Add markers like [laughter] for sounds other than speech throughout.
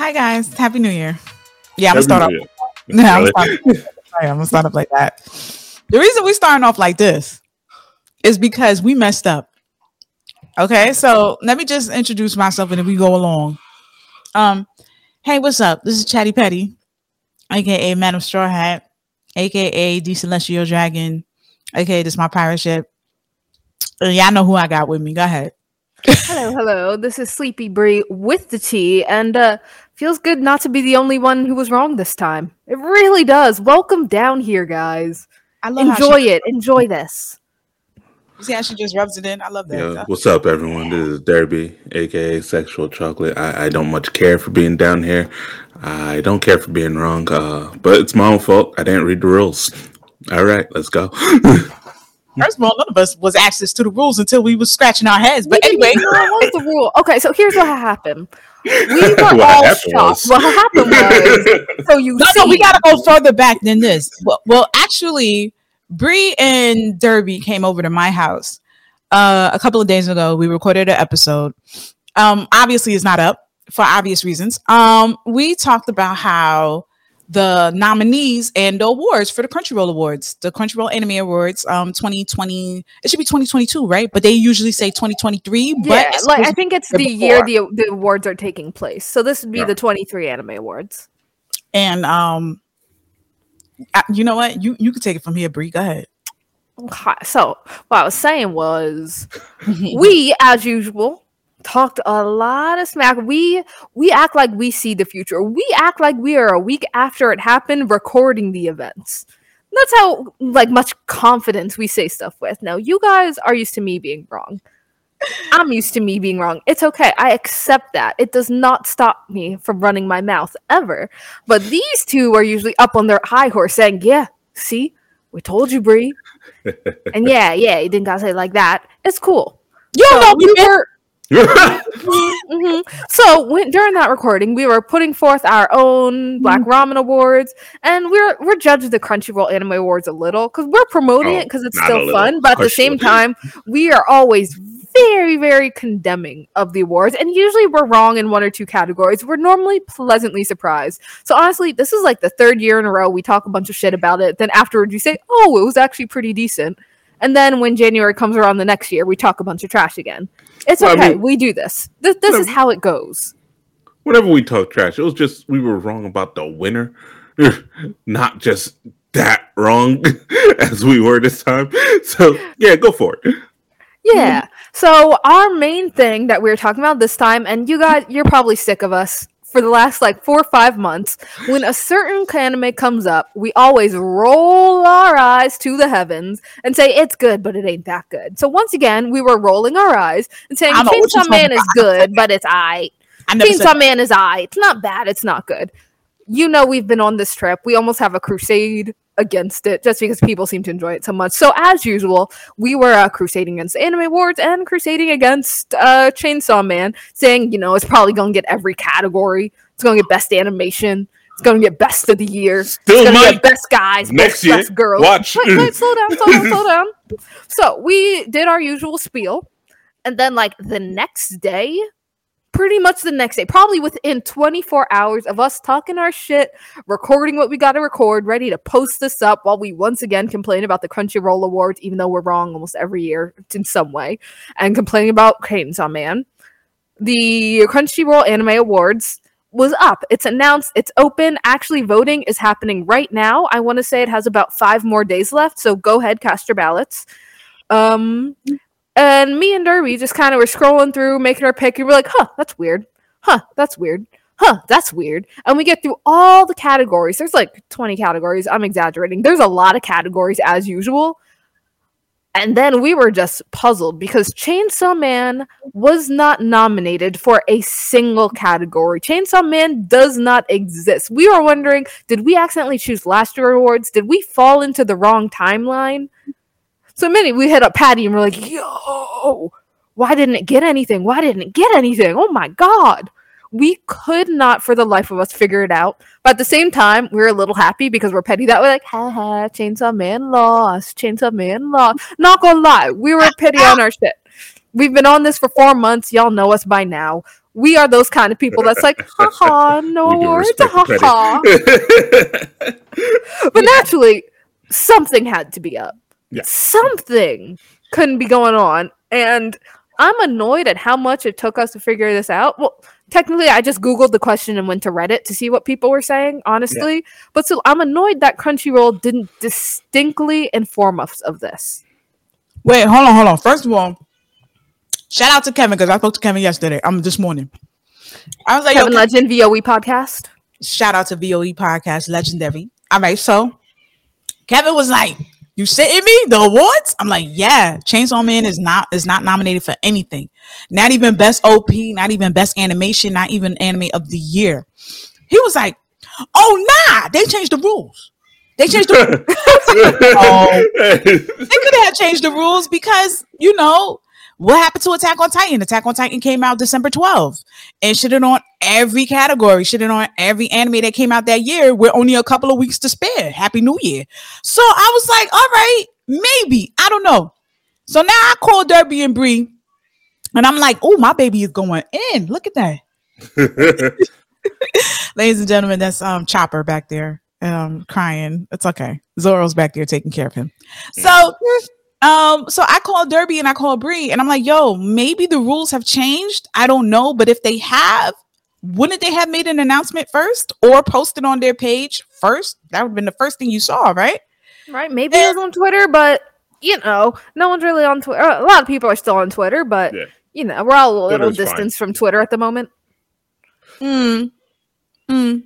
Hi guys, Happy New Year. Yeah, I'm gonna start off. [laughs] No, I'm, start, I'm gonna start off like that. The reason we're starting off like this is because we messed up. Okay, so let me just introduce myself and then we go along. Um, hey, what's up? This is Chatty Petty, aka Madam Straw Hat, aka the Celestial Dragon, aka this is my pirate ship. And y'all know who I got with me. Go ahead. hello, hello. This is Sleepy Bree with the tea, and uh feels good not to be the only one who was wrong this time. It really does. Welcome down here, guys. I love enjoy she- it. Enjoy this. You see how she just rubs it in? I love that. Yeah, what's up, everyone? This is Derby, aka Sexual Chocolate. I, I, don't much care for being down here. I don't care for being wrong, uh, but it's my own fault. I didn't read the rules. All right, let's go. [laughs] First of all, none of us was access to the rules until we was scratching our heads. But anyway, what was the rule? Okay, so here's what happened. We [laughs] were all shocked. Was. What happened was, [laughs] so you no, see, no, we got to go further back than this. Well, well actually, Bree and Derby came over to my house uh, a couple of days ago. We recorded an episode. Um, obviously, it's not up for obvious reasons. Um, we talked about how the nominees and the awards for the Crunchyroll Awards, the Crunchyroll Anime Awards, um, 2020. It should be 2022, right? But they usually say 2023. Yeah, like I think it's the before. year the the awards are taking place. So this would be yeah. the 23 Anime Awards. And um, you know what? You you can take it from here, Bree. Go ahead. So what I was saying was, [laughs] we as usual talked a lot of smack. We we act like we see the future. We act like we are a week after it happened recording the events. That's how like much confidence we say stuff with. Now you guys are used to me being wrong. I'm used to me being wrong. It's okay. I accept that. It does not stop me from running my mouth ever. But these two are usually up on their high horse saying, "Yeah, see, we told you, Bree." [laughs] and yeah, yeah, you didn't gotta say it like that. It's cool. You so know, we were mm-hmm. So when, during that recording, we were putting forth our own Black mm-hmm. Ramen Awards, and we're we're judging the Crunchyroll Anime Awards a little because we're promoting oh, it because it's still fun, but at the same time, we are always very very condemning of the awards, and usually we're wrong in one or two categories. We're normally pleasantly surprised. So honestly, this is like the third year in a row we talk a bunch of shit about it. Then afterwards, you say, "Oh, it was actually pretty decent." And then when January comes around the next year, we talk a bunch of trash again. It's okay. I mean, we do this. This, this is how it goes. Whenever we talk trash, it was just we were wrong about the winner, [laughs] not just that wrong [laughs] as we were this time. So yeah, go for it. Yeah. So our main thing that we were talking about this time, and you guys, you're probably sick of us for the last like four or five months, when a certain anime comes up, we always roll our eyes to the heavens and say it's good, but it ain't that good. So once again, we were rolling our eyes and saying Chainsaw Man is good, but it's I. Chainsaw Man is I. It's not bad. It's not good. You know, we've been on this trip. We almost have a crusade against it just because people seem to enjoy it so much. So as usual, we were uh, crusading against Anime Awards and crusading against uh, Chainsaw Man, saying you know it's probably going to get every category. It's going to get best animation. It's going to get best of the year. Still it's going to get best guys, next best, year. best girls. Watch. Wait, wait, slow down, slow down, slow [laughs] down. So we did our usual spiel, and then like the next day pretty much the next day, probably within 24 hours of us talking our shit, recording what we got to record, ready to post this up while we once again complain about the Crunchyroll Awards, even though we're wrong almost every year in some way, and complaining about Chainsaw Man. The Crunchyroll Anime Awards was up. It's announced, it's open. Actually, voting is happening right now. I want to say it has about five more days left, so go ahead, cast your ballots. Um, and me and Derby just kind of were scrolling through, making our pick, and we're like, huh, that's weird. Huh, that's weird. Huh, that's weird. And we get through all the categories. There's like 20 categories. I'm exaggerating. There's a lot of categories as usual. And then we were just puzzled because Chainsaw Man was not nominated for a single category. Chainsaw Man does not exist. We were wondering did we accidentally choose last year awards? Did we fall into the wrong timeline? So many we hit up Patty and we're like, yo, why didn't it get anything? Why didn't it get anything? Oh my god. We could not for the life of us figure it out. But at the same time, we are a little happy because we're petty that way, like, ha, ha, Chainsaw Man lost, Chainsaw Man lost. Not gonna lie, we were petty on our shit. We've been on this for four months. Y'all know us by now. We are those kind of people that's like, haha, no awards, haha. but naturally, something had to be up. Yeah. Something couldn't be going on. And I'm annoyed at how much it took us to figure this out. Well, technically, I just Googled the question and went to Reddit to see what people were saying, honestly. Yeah. But still, I'm annoyed that Crunchyroll didn't distinctly inform us of this. Wait, hold on, hold on. First of all, shout out to Kevin because I spoke to Kevin yesterday. I'm um, this morning. I was like, Kevin Legend VOE podcast. Shout out to VOE podcast, legendary. All right, so Kevin was like, "You sitting me the awards?" I'm like, "Yeah." Chainsaw Man is not is not nominated for anything, not even best OP, not even best animation, not even anime of the year. He was like, "Oh nah, they changed the rules." They changed the oh, [laughs] [laughs] they could have changed the rules because you know what happened to Attack on Titan? Attack on Titan came out December 12th and shitted on every category, shitted on every anime that came out that year with only a couple of weeks to spare. Happy New Year. So I was like, all right, maybe. I don't know. So now I call Derby and Bree and I'm like, oh, my baby is going in. Look at that. [laughs] Ladies and gentlemen, that's um Chopper back there um crying. It's okay. Zoro's back there taking care of him. So um, so I called Derby and I called Bree, and I'm like, yo, maybe the rules have changed. I don't know, but if they have, wouldn't they have made an announcement first or posted on their page first? That would have been the first thing you saw, right? Right. Maybe and- it was on Twitter, but you know, no one's really on Twitter. A lot of people are still on Twitter, but yeah. you know, we're all a little Twitter's distance fine. from Twitter at the moment. Hmm. Hmm.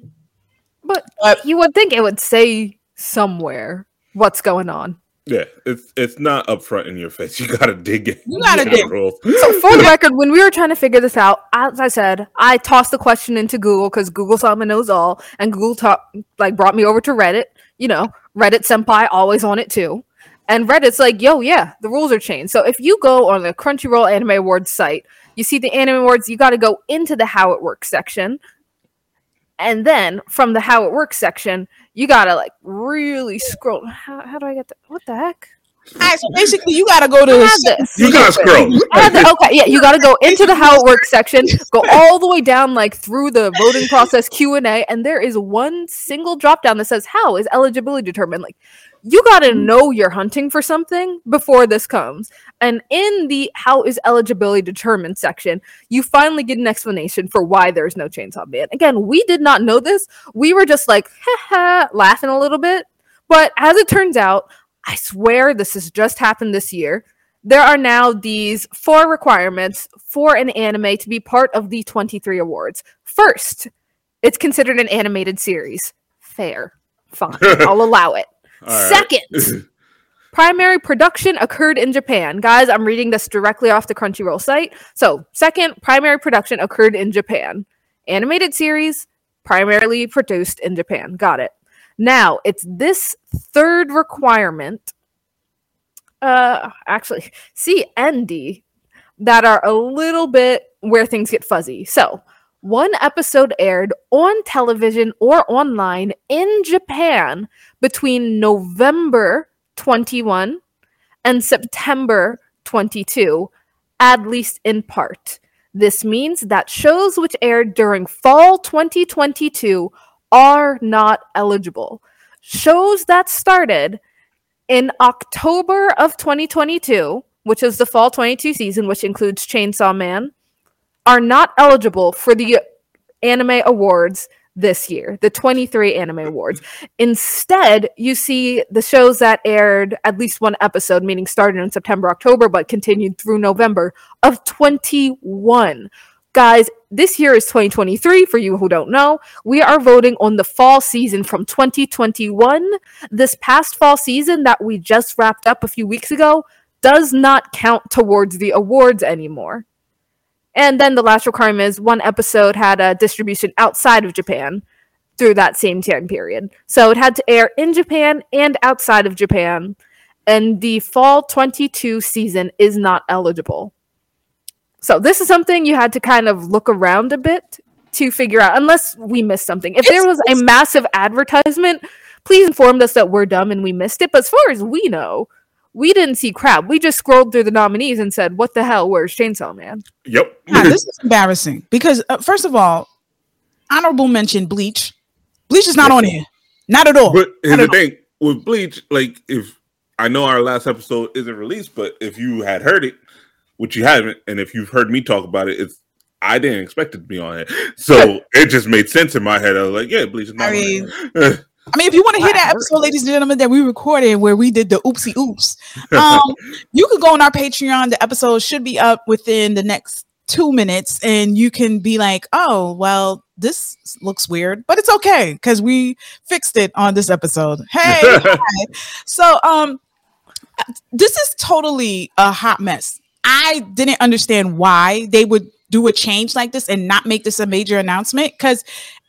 But, but you would think it would say somewhere what's going on. Yeah, it's it's not upfront in your face. [laughs] You gotta dig it. You gotta dig. So for the [laughs] record, when we were trying to figure this out, as I said, I tossed the question into Google because Google Sama knows all, and Google talk like brought me over to Reddit. You know, Reddit senpai always on it too. And Reddit's like, yo, yeah, the rules are changed. So if you go on the Crunchyroll Anime Awards site, you see the Anime Awards, you got to go into the How It Works section. And then from the How It Works section, you gotta like really scroll. How, how do I get that? What the heck? All right, so basically, you gotta go to this. You gotta scroll. The, okay, yeah, you gotta go [laughs] into the how it works section, [laughs] go all the way down, like through the voting process Q and A, and there is one single drop down that says "How is eligibility determined?" Like, you got to mm. know you're hunting for something before this comes. And in the how is eligibility determined section, you finally get an explanation for why there's no Chainsaw Man. Again, we did not know this. We were just like, ha ha, laughing a little bit. But as it turns out, I swear this has just happened this year. There are now these four requirements for an anime to be part of the 23 awards. First, it's considered an animated series. Fair. Fine. [laughs] I'll allow it. Second, [laughs] primary production occurred in Japan. Guys, I'm reading this directly off the Crunchyroll site. So, second, primary production occurred in Japan. Animated series, primarily produced in Japan. Got it. Now, it's this third requirement, uh, actually, C and D, that are a little bit where things get fuzzy. So, one episode aired on television or online in Japan between November 21 and September 22, at least in part. This means that shows which aired during fall 2022 are not eligible. Shows that started in October of 2022, which is the fall 22 season, which includes Chainsaw Man, are not eligible for the anime awards this year, the 23 anime awards. Instead, you see the shows that aired at least one episode, meaning started in September, October, but continued through November of 21. Guys, this year is 2023 for you who don't know. We are voting on the fall season from 2021. This past fall season that we just wrapped up a few weeks ago does not count towards the awards anymore. And then the last requirement is one episode had a distribution outside of Japan through that same time period. So it had to air in Japan and outside of Japan. And the fall 22 season is not eligible. So this is something you had to kind of look around a bit to figure out, unless we missed something. If there was a massive advertisement, please inform us that we're dumb and we missed it. But as far as we know, we didn't see crap. We just scrolled through the nominees and said, "What the hell? Where's Chainsaw Man?" Yep. this [laughs] is embarrassing because uh, first of all, honorable mention Bleach. Bleach is not on here, not at all. But here's the thing with Bleach, like if I know our last episode isn't released, but if you had heard it, which you haven't, and if you've heard me talk about it, it's I didn't expect it to be on it, so it just made sense in my head. I was like, "Yeah, Bleach is not." I mean, [laughs] I mean, if you want to hear that episode, ladies and gentlemen, that we recorded where we did the oopsie oops, [laughs] um, you can go on our Patreon. The episode should be up within the next two minutes, and you can be like, "Oh, well, this looks weird, but it's okay because we fixed it on this episode." Hey, [laughs] so um, this is totally a hot mess. I didn't understand why they would do a change like this and not make this a major announcement because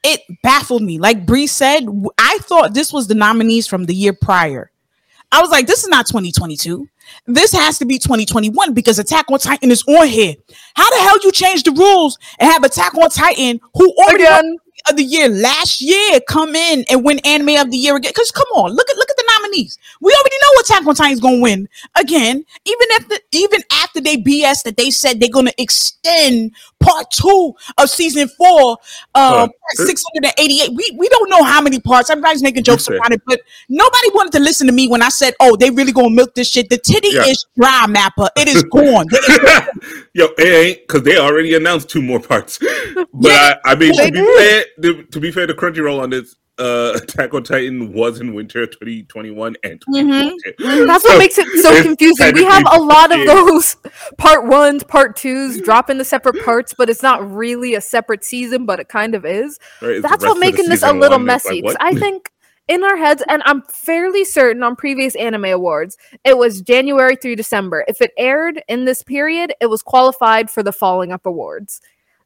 it baffled me. Like Bree said, I thought this was the nominees from the year prior. I was like, this is not 2022. This has to be 2021 because Attack on Titan is on here. How the hell you change the rules and have Attack on Titan, who already Again of the year last year come in and win anime of the year again. Because come on, look at look at the nominees. We already know what Attack on is gonna win again. Even after even after they BS that they said they're gonna extend part two of season four, um, uh, 688. We we don't know how many parts. Everybody's making jokes about it, but nobody wanted to listen to me when I said, "Oh, they really gonna milk this shit." The titty yeah. is dry, Mappa. [laughs] It is gone. [laughs] Yo, it ain't because they already announced two more parts. [laughs] But yeah, I, I mean, to be fair, to be fair to Crunchyroll on this, uh, [laughs] Attack on Titan was in winter 2021 and mm-hmm. That's what makes it so confusing. We have a lot of those [laughs] part ones, part twos drop into separate parts, but it's not really a separate season, but it kind of is. Right, That's what making this a little messy. Like, I [laughs] think in our heads, and I'm fairly certain on previous anime awards, it was January through December. If it aired in this period, it was qualified for the Falling Up Awards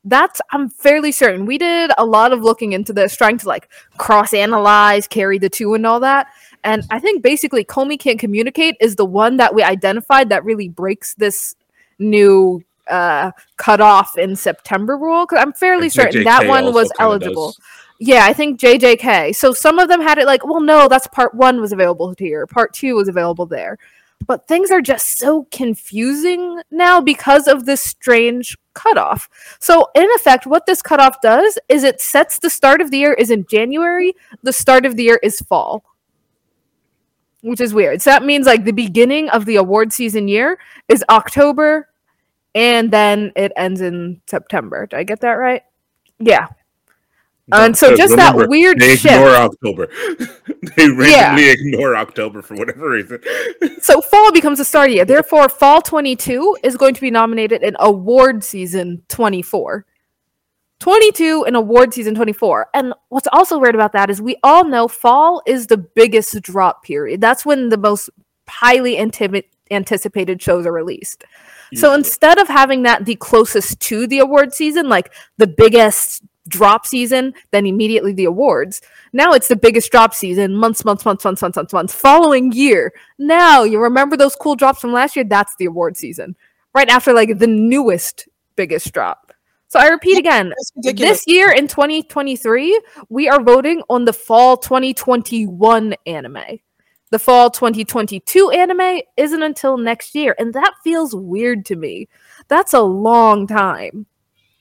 that's I'm fairly certain. We did a lot of looking into this, trying to like cross analyze, carry the two, and all that. And I think basically Komi can't communicate is the one that we identified that really breaks this new uh cutoff in September rule. Because I'm fairly certain that one was eligible. Does. Yeah, I think JJK. So some of them had it like, well, no, that's part one was available here, part two was available there but things are just so confusing now because of this strange cutoff. So, in effect, what this cutoff does is it sets the start of the year is in January, the start of the year is fall, which is weird. So, that means like the beginning of the award season year is October and then it ends in September. Did I get that right? Yeah and so uh, just remember, that weird they shift. ignore October. [laughs] they randomly yeah. ignore October for whatever reason. [laughs] so fall becomes the start of year. Therefore, fall 22 is going to be nominated in award season 24. 22 in award season 24. And what's also weird about that is we all know fall is the biggest drop period. That's when the most highly anticipated shows are released. So instead of having that the closest to the award season, like the biggest drop season, then immediately the awards. Now it's the biggest drop season, months, months, months, months, months, months, months. Following year, now you remember those cool drops from last year? That's the award season, right after like the newest biggest drop. So I repeat again, this year in 2023, we are voting on the fall 2021 anime. The fall 2022 anime isn't until next year, and that feels weird to me. That's a long time.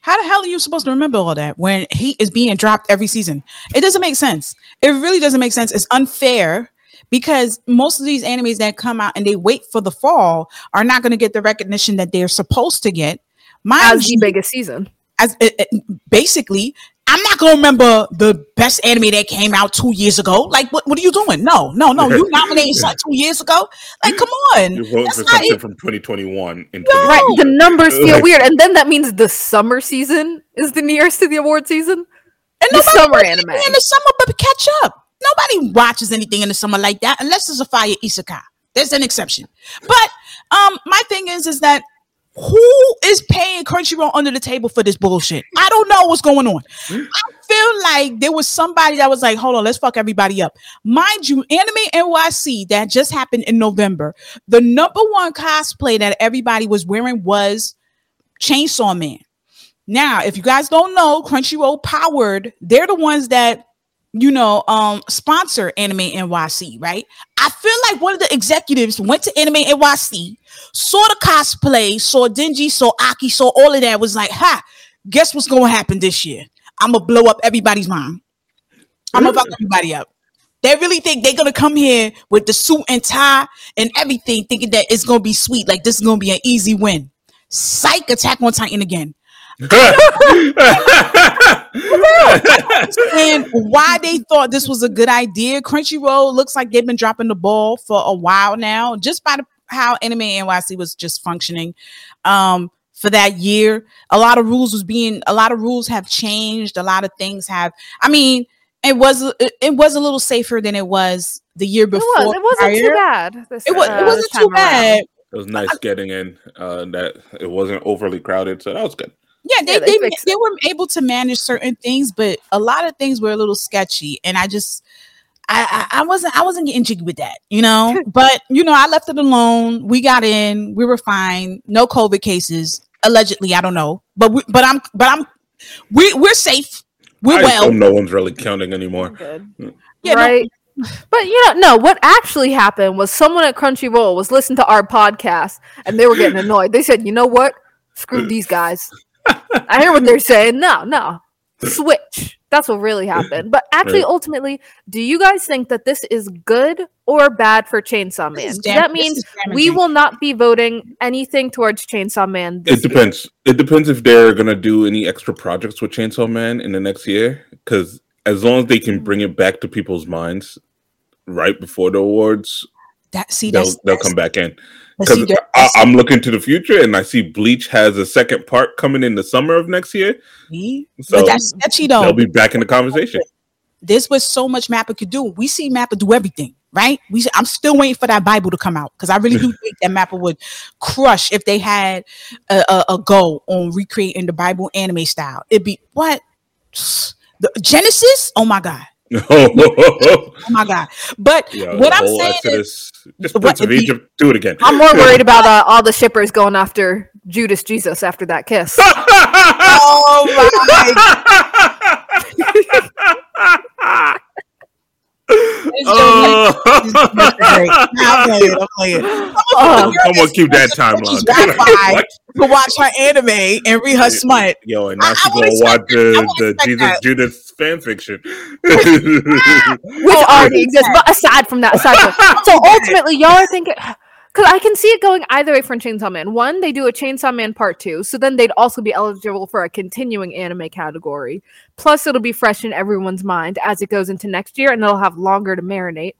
How the hell are you supposed to remember all that when he is being dropped every season? It doesn't make sense. It really doesn't make sense. It's unfair because most of these animes that come out and they wait for the fall are not going to get the recognition that they're supposed to get. Mind as the biggest season. As it, it, basically, I'm not gonna remember the best anime that came out two years ago. Like, what, what are you doing? No, no, no. You [laughs] nominated something two years ago. Like, come on. You're voting for something it. from 2021. In no. Right. The numbers feel weird, and then that means the summer season is the nearest to the award season. And the summer anime in the summer, but catch up. Nobody watches anything in the summer like that unless it's a fire isekai. There's an exception. But um, my thing is, is that who is paying Crunchyroll under the table for this bullshit? I don't know what's going on. I feel like there was somebody that was like, hold on, let's fuck everybody up. Mind you, Anime NYC that just happened in November, the number one cosplay that everybody was wearing was Chainsaw Man. Now, if you guys don't know, Crunchyroll powered, they're the ones that you know, um, sponsor Anime NYC, right? I feel like one of the executives went to Anime NYC, saw the cosplay, saw Denji, saw Aki, saw all of that, was like, ha, guess what's gonna happen this year? I'm gonna blow up everybody's mind. I'm gonna fuck everybody up. They really think they're gonna come here with the suit and tie and everything, thinking that it's gonna be sweet, like this is gonna be an easy win. Psych attack on Titan again. [laughs] [laughs] and why they thought this was a good idea. Crunchyroll looks like they've been dropping the ball for a while now, just by the, how Anime NYC was just functioning. Um, for that year, a lot of rules was being, a lot of rules have changed. A lot of things have. I mean, it was it was a little safer than it was the year before. It was. It wasn't prior. too bad. This, it was. Uh, it wasn't too bad. Around. It was nice getting in. Uh, that it wasn't overly crowded, so that was good. Yeah, they yeah, they, they, they were able to manage certain things, but a lot of things were a little sketchy, and I just. I, I, I wasn't I wasn't getting jiggy with that, you know. [laughs] but you know, I left it alone. We got in, we were fine. No COVID cases, allegedly. I don't know, but we, but I'm but I'm we we're safe. We're I well. No one's really counting anymore. Yeah, right. No. But you know, no. What actually happened was someone at Crunchyroll was listening to our podcast and they were getting annoyed. They said, "You know what? Screw [laughs] these guys." [laughs] I hear what they're saying. No, no, switch. That's what really [laughs] happened. But actually, right. ultimately, do you guys think that this is good or bad for Chainsaw Man? Dam- that means we will not be voting anything towards Chainsaw Man. it depends. Year. It depends if they're gonna do any extra projects with Chainsaw Man in the next year. Because as long as they can bring it back to people's minds right before the awards, that see they'll, they'll come back in because I'm looking to the future and I see Bleach has a second part coming in the summer of next year. So but that's sketchy though. They'll be back in the conversation. This was so much Mappa could do. We see Mappa do everything, right? We I'm still waiting for that Bible to come out because I really do [laughs] think that Mappa would crush if they had a, a, a goal on recreating the Bible anime style. It'd be what the Genesis. Oh my god. [laughs] oh my god! But what I'm saying Exodus, is, just Prince of Egypt, do it again. I'm more [laughs] worried about uh, all the shippers going after Judas Jesus after that kiss. [laughs] oh my! Oh. I'm playing. I'm playing. Someone [laughs] keep that timeline. to [laughs] watch her anime and read her smut. Yo, and now she's gonna watch the, the Jesus that. Judas fan fiction, [laughs] which already exists. But aside from that, aside from so ultimately, y'all are thinking because I can see it going either way for Chainsaw Man. One, they do a Chainsaw Man part two, so then they'd also be eligible for a continuing anime category. Plus, it'll be fresh in everyone's mind as it goes into next year, and they'll have longer to marinate.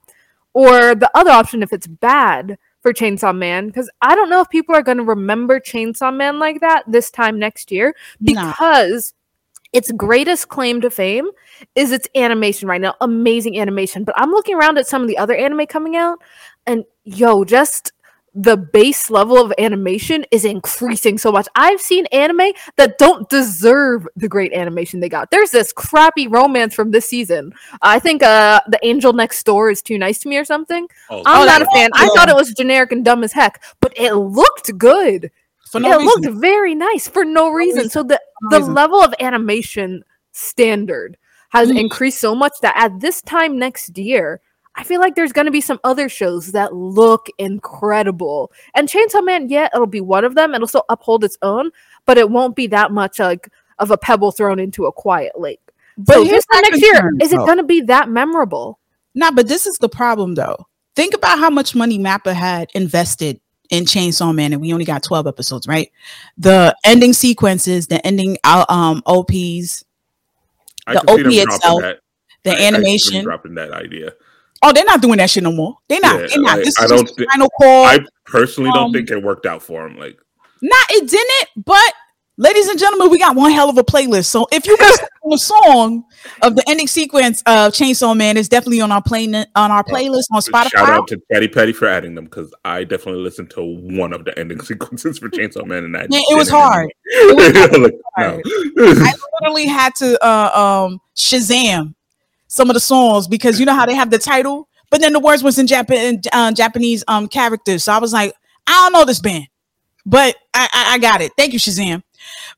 Or the other option, if it's bad for Chainsaw Man, because I don't know if people are going to remember Chainsaw Man like that this time next year, because its greatest claim to fame is its animation right now. Amazing animation. But I'm looking around at some of the other anime coming out, and yo, just the base level of animation is increasing so much. I've seen anime that don't deserve the great animation they got. There's this crappy romance from this season. I think uh the angel next door is too nice to me or something. Oh, I'm not a fan. I thought it was generic and dumb as heck, but it looked good. For no it reason. looked very nice for no reason. So the the level of animation standard has mm. increased so much that at this time next year I feel like there's going to be some other shows that look incredible. And Chainsaw Man, yeah, it'll be one of them. It'll still uphold its own, but it won't be that much like of a pebble thrown into a quiet lake. But so here's the next year. Is it going to be that memorable? Nah, but this is the problem though. Think about how much money Mappa had invested in Chainsaw Man, and we only got 12 episodes, right? The ending sequences, the ending uh, um OPs, the OP itself, the I, animation. I dropping that idea. Oh, they're not doing that shit no more. They're not. Yeah, they're not. this I is don't th- final call. I personally um, don't think it worked out for him. Like, nah, it didn't. But ladies and gentlemen, we got one hell of a playlist. So if you [laughs] guys a song of the ending sequence of Chainsaw Man, it's definitely on our play on our playlist on Spotify. Shout out to Patty Petty for adding them because I definitely listened to one of the ending [laughs] sequences for Chainsaw Man, and I yeah, it was [laughs] hard. It was hard. No. I literally had to uh, um, Shazam some of the songs because you know how they have the title, but then the words was in Japan uh, Japanese um characters. So I was like, I don't know this band, but I, I, I got it. Thank you, Shazam.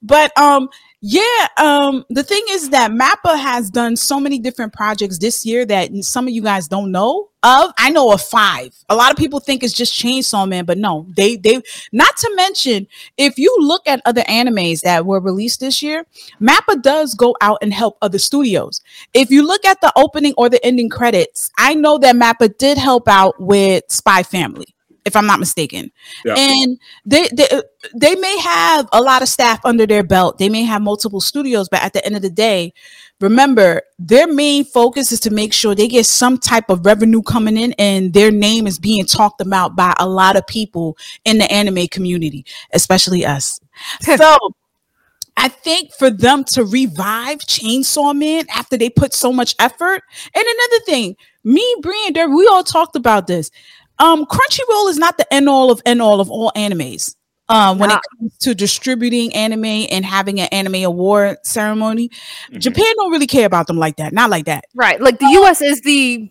But um, Yeah, um, the thing is that Mappa has done so many different projects this year that some of you guys don't know of. I know of five. A lot of people think it's just Chainsaw Man, but no, they they not to mention if you look at other animes that were released this year, Mappa does go out and help other studios. If you look at the opening or the ending credits, I know that Mappa did help out with Spy Family if I'm not mistaken. Yeah. And they, they they may have a lot of staff under their belt. They may have multiple studios, but at the end of the day, remember their main focus is to make sure they get some type of revenue coming in and their name is being talked about by a lot of people in the anime community, especially us. [laughs] so I think for them to revive Chainsaw Man after they put so much effort. And another thing, me, Brian, we all talked about this um, Crunchyroll is not the end all of end all of all animes. Um, when it comes to distributing anime and having an anime award ceremony, mm-hmm. Japan don't really care about them like that. Not like that. Right. Like the US is the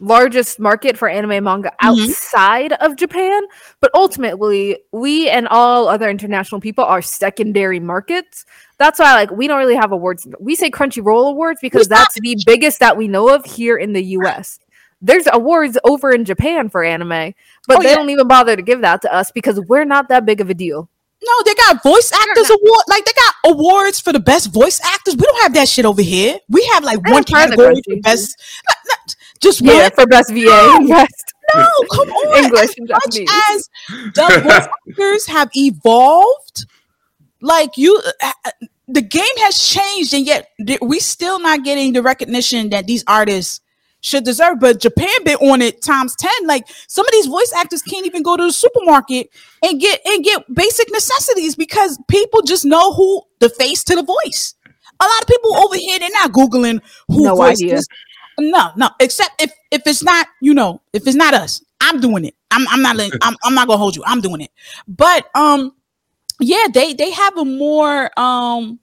largest market for anime manga mm-hmm. outside mm-hmm. of Japan, but ultimately we and all other international people are secondary markets. That's why like we don't really have awards. We say Crunchyroll awards because that's the biggest that we know of here in the US there's awards over in Japan for anime, but oh, they yeah. don't even bother to give that to us because we're not that big of a deal. No, they got voice actors award. Like they got awards for the best voice actors. We don't have that shit over here. We have like one category for best, not, not, just yeah, one for best VA. No, [laughs] best. no come [laughs] on. English as and Japanese. As the voice [laughs] actors have evolved, like you, uh, uh, the game has changed, and yet we still not getting the recognition that these artists should deserve. But Japan been on it times 10. Like some of these voice actors can't even go to the supermarket and get and get basic necessities because people just know who the face to the voice. A lot of people over here, they're not Googling who no voice idea. Is. No, no, except if if it's not, you know, if it's not us, I'm doing it. I'm I'm not I'm, I'm not gonna hold you. I'm doing it. But um yeah, they they have a more um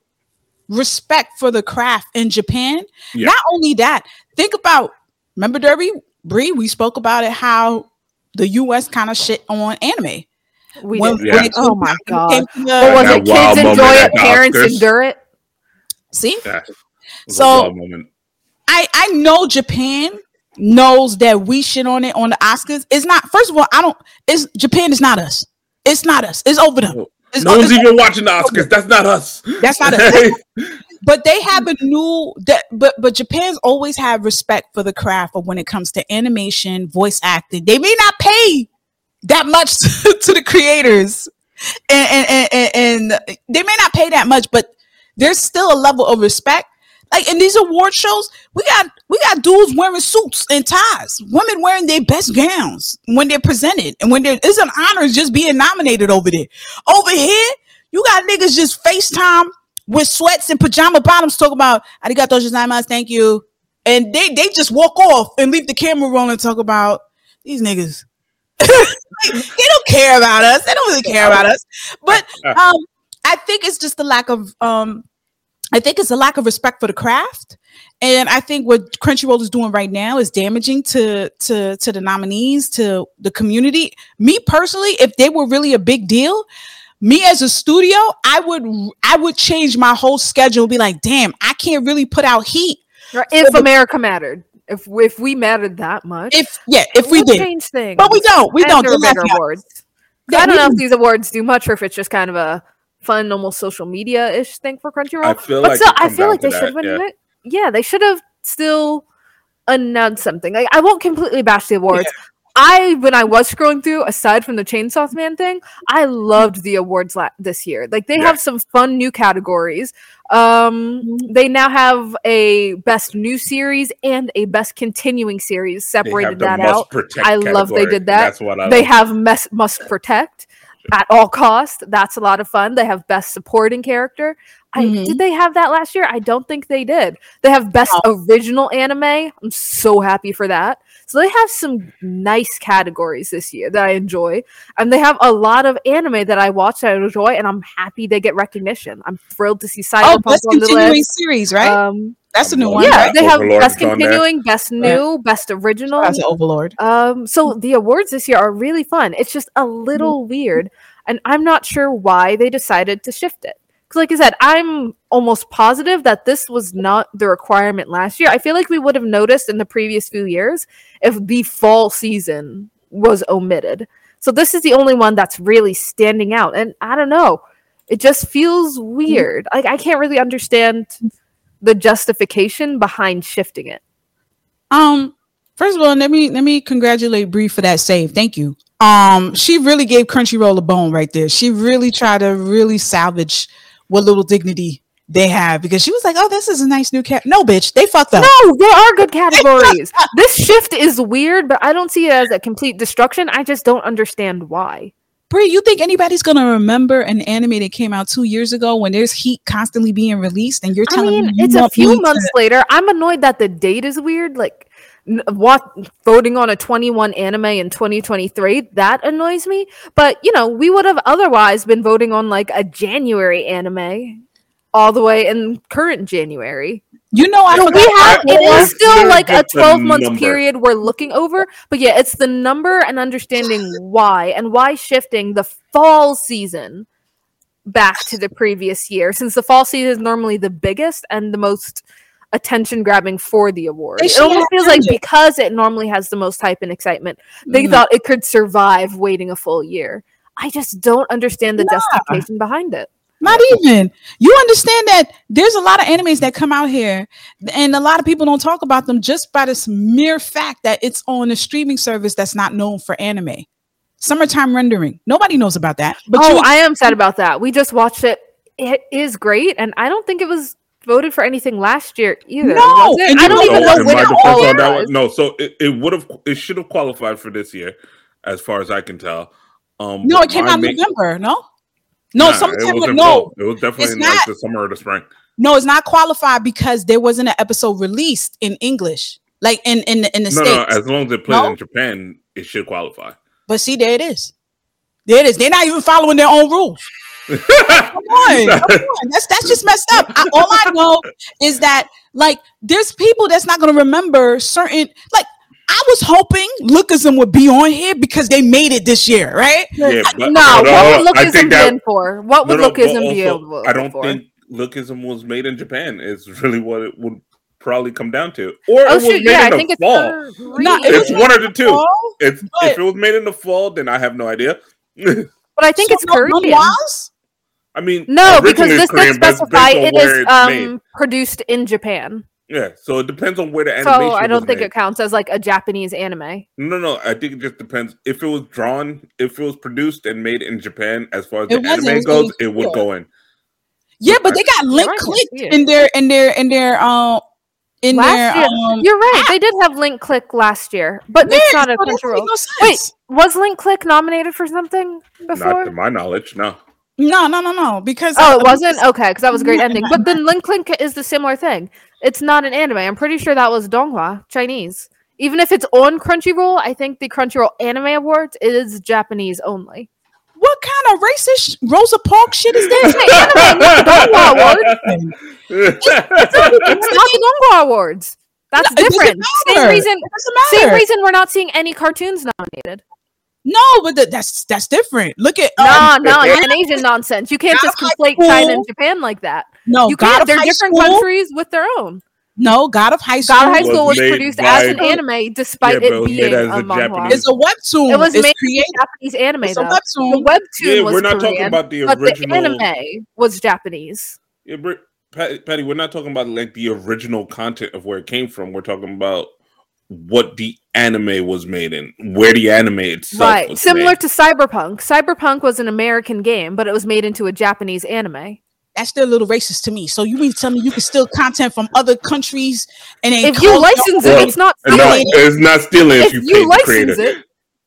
respect for the craft in Japan. Yeah. Not only that, think about Remember Derby Bree? We spoke about it how the U.S. kind of shit on anime. We when, did. When oh my god! The, what was it? Kids enjoy it, parents Oscars. endure it. See, so I I know Japan knows that we shit on it on the Oscars. It's not. First of all, I don't. It's Japan is not us. It's not us. It's over them. Oh, it's, no one's even watching the Oscars. That's not us. That's not us. [laughs] but they have a new that but but Japan's always had respect for the craft of when it comes to animation, voice acting. They may not pay that much [laughs] to the creators. And, and, and, and they may not pay that much, but there's still a level of respect. Like in these award shows, we got we got dudes wearing suits and ties, women wearing their best gowns when they're presented, and when there is an honor just being nominated over there. Over here, you got niggas just FaceTime with sweats and pajama bottoms talking about arigato gozaimasu, thank you. And they they just walk off and leave the camera rolling and talk about these niggas. [laughs] they don't care about us. They don't really care about us. But [laughs] um, I think it's just the lack of um, I think it's a lack of respect for the craft. And I think what Crunchyroll is doing right now is damaging to to to the nominees, to the community. Me personally, if they were really a big deal, me as a studio, I would I would change my whole schedule. Be like, damn, I can't really put out heat. If so America mattered, if if we mattered that much, if yeah, if we did change things, but we don't, we don't. awards. I don't know if these awards do much, or if it's just kind of a fun, almost social media ish thing for Crunchyroll. I feel but like still, I feel like they should have yeah. yeah, they should have still announced something. Like I won't completely bash the awards. Yeah. I when I was scrolling through, aside from the Chainsaw Man thing, I loved the awards la- this year. Like they yeah. have some fun new categories. Um, mm-hmm. they now have a best new series and a best continuing series. Separated that out. I love they did that. That's what I they love. have mess, must protect at all cost. That's a lot of fun. They have best supporting character. I, mm-hmm. Did they have that last year? I don't think they did. They have best oh. original anime. I'm so happy for that. So they have some nice categories this year that I enjoy, and they have a lot of anime that I watch that I enjoy, and I'm happy they get recognition. I'm thrilled to see Cyberpunk oh, best on continuing the series, right? Um, that's a new one. Yeah, right? they have Overlord best continuing, best new, yeah. best original. That's Overlord. Um, so the awards this year are really fun. It's just a little mm-hmm. weird, and I'm not sure why they decided to shift it Because, like I said, I'm almost positive that this was not the requirement last year. I feel like we would have noticed in the previous few years if the fall season was omitted. So this is the only one that's really standing out. And I don't know. It just feels weird. Like I can't really understand the justification behind shifting it. Um, first of all, let me let me congratulate Bree for that save. Thank you. Um, she really gave Crunchyroll a bone right there. She really tried to really salvage what little dignity they have because she was like, "Oh, this is a nice new cat." No, bitch, they fucked up. No, there are good [laughs] categories. this shift is weird, but I don't see it as a complete destruction. I just don't understand why. Bree, you think anybody's gonna remember an anime that came out two years ago when there's heat constantly being released, and you're telling I mean, me it's a few months to- later. I'm annoyed that the date is weird. Like, what voting on a 21 anime in 2023 that annoys me. But you know, we would have otherwise been voting on like a January anime all the way in current January. You know, I don't. We have it is still like a twelve month period we're looking over, but yeah, it's the number and understanding why and why shifting the fall season back to the previous year, since the fall season is normally the biggest and the most attention grabbing for the award. It almost feels like because it normally has the most hype and excitement, they mm. thought it could survive waiting a full year. I just don't understand the justification behind it. Not even. You understand that there's a lot of animes that come out here, and a lot of people don't talk about them just by this mere fact that it's on a streaming service that's not known for anime. Summertime rendering. Nobody knows about that. But oh, you- I am sad about that. We just watched it. It is great, and I don't think it was voted for anything last year either. No, I don't even know when it was. No, so it, it would have it should have qualified for this year, as far as I can tell. Um, no, it came out in November. No, no, nah, summertime. It no, it was definitely not, like the summer or the spring. No, it's not qualified because there wasn't an episode released in English, like in in the, in the no, states. No, as long as it plays no? in Japan, it should qualify. But see, there it is. There it is. They're not even following their own rules. Come on, come on. That's that's just messed up. I, all I know is that like there's people that's not gonna remember certain like I was hoping Lookism would be on here because they made it this year, right? Yeah, but, no, what would uh, Lookism been for? What would no, no, Lookism be able I don't for? think Lookism was made in Japan. Is really what it would probably come down to. Or oh, it was shoot, made yeah, in I the fall. No, it's one of the two. If, but, if it was made in the fall, then I have no idea. but I think so it's Korean. Was? I mean, no, because this does specify it is um, produced in Japan. Yeah, so it depends on where the animation. So I don't think made. it counts as like a Japanese anime. No, no, I think it just depends. If it was drawn, if it was produced and made in Japan, as far as the anime goes, it would go in. Yeah, but they got link clicked in their in their in their um in last their year. um. You're right. App. They did have link click last year, but yeah, it's not a Crunchyroll. No Wait, was link click nominated for something before? Not to my knowledge, no. No, no, no, no. Because oh, it wasn't okay. Because that was a great [laughs] ending. But then Link Click is the similar thing. It's not an anime. I'm pretty sure that was Donghua Chinese. Even if it's on Crunchyroll, I think the Crunchyroll Anime Awards is Japanese only. What kind of racist Rosa Parks shit is this? anime, not the Donghua [laughs] Awards. It's, it's, it's not the Donghua Awards. That's no, different. Same reason. Same reason we're not seeing any cartoons nominated. No, but the, that's that's different. Look at no, um, no, you're an Asian nonsense. You can't just conflate China and Japan like that. No, you can't. They're different school? countries with their own. No, God of High School. God of High School was, was produced as an anime, despite yeah, it being a, a manhwa. It's a webtoon. It was it's made created. Japanese anime. It's though. a webtoon. The webtoon yeah, was we're not Korean, talking about the original. But the anime was Japanese. Yeah, Patty, we're not talking about like the original content of where it came from. We're talking about what the anime was made in, where the anime itself right. Similar made. to Cyberpunk. Cyberpunk was an American game, but it was made into a Japanese anime. That's still a little racist to me. So you mean to tell me you can steal content from other countries and if you license it, it's not stealing. No, it's not stealing if, if you, you license it.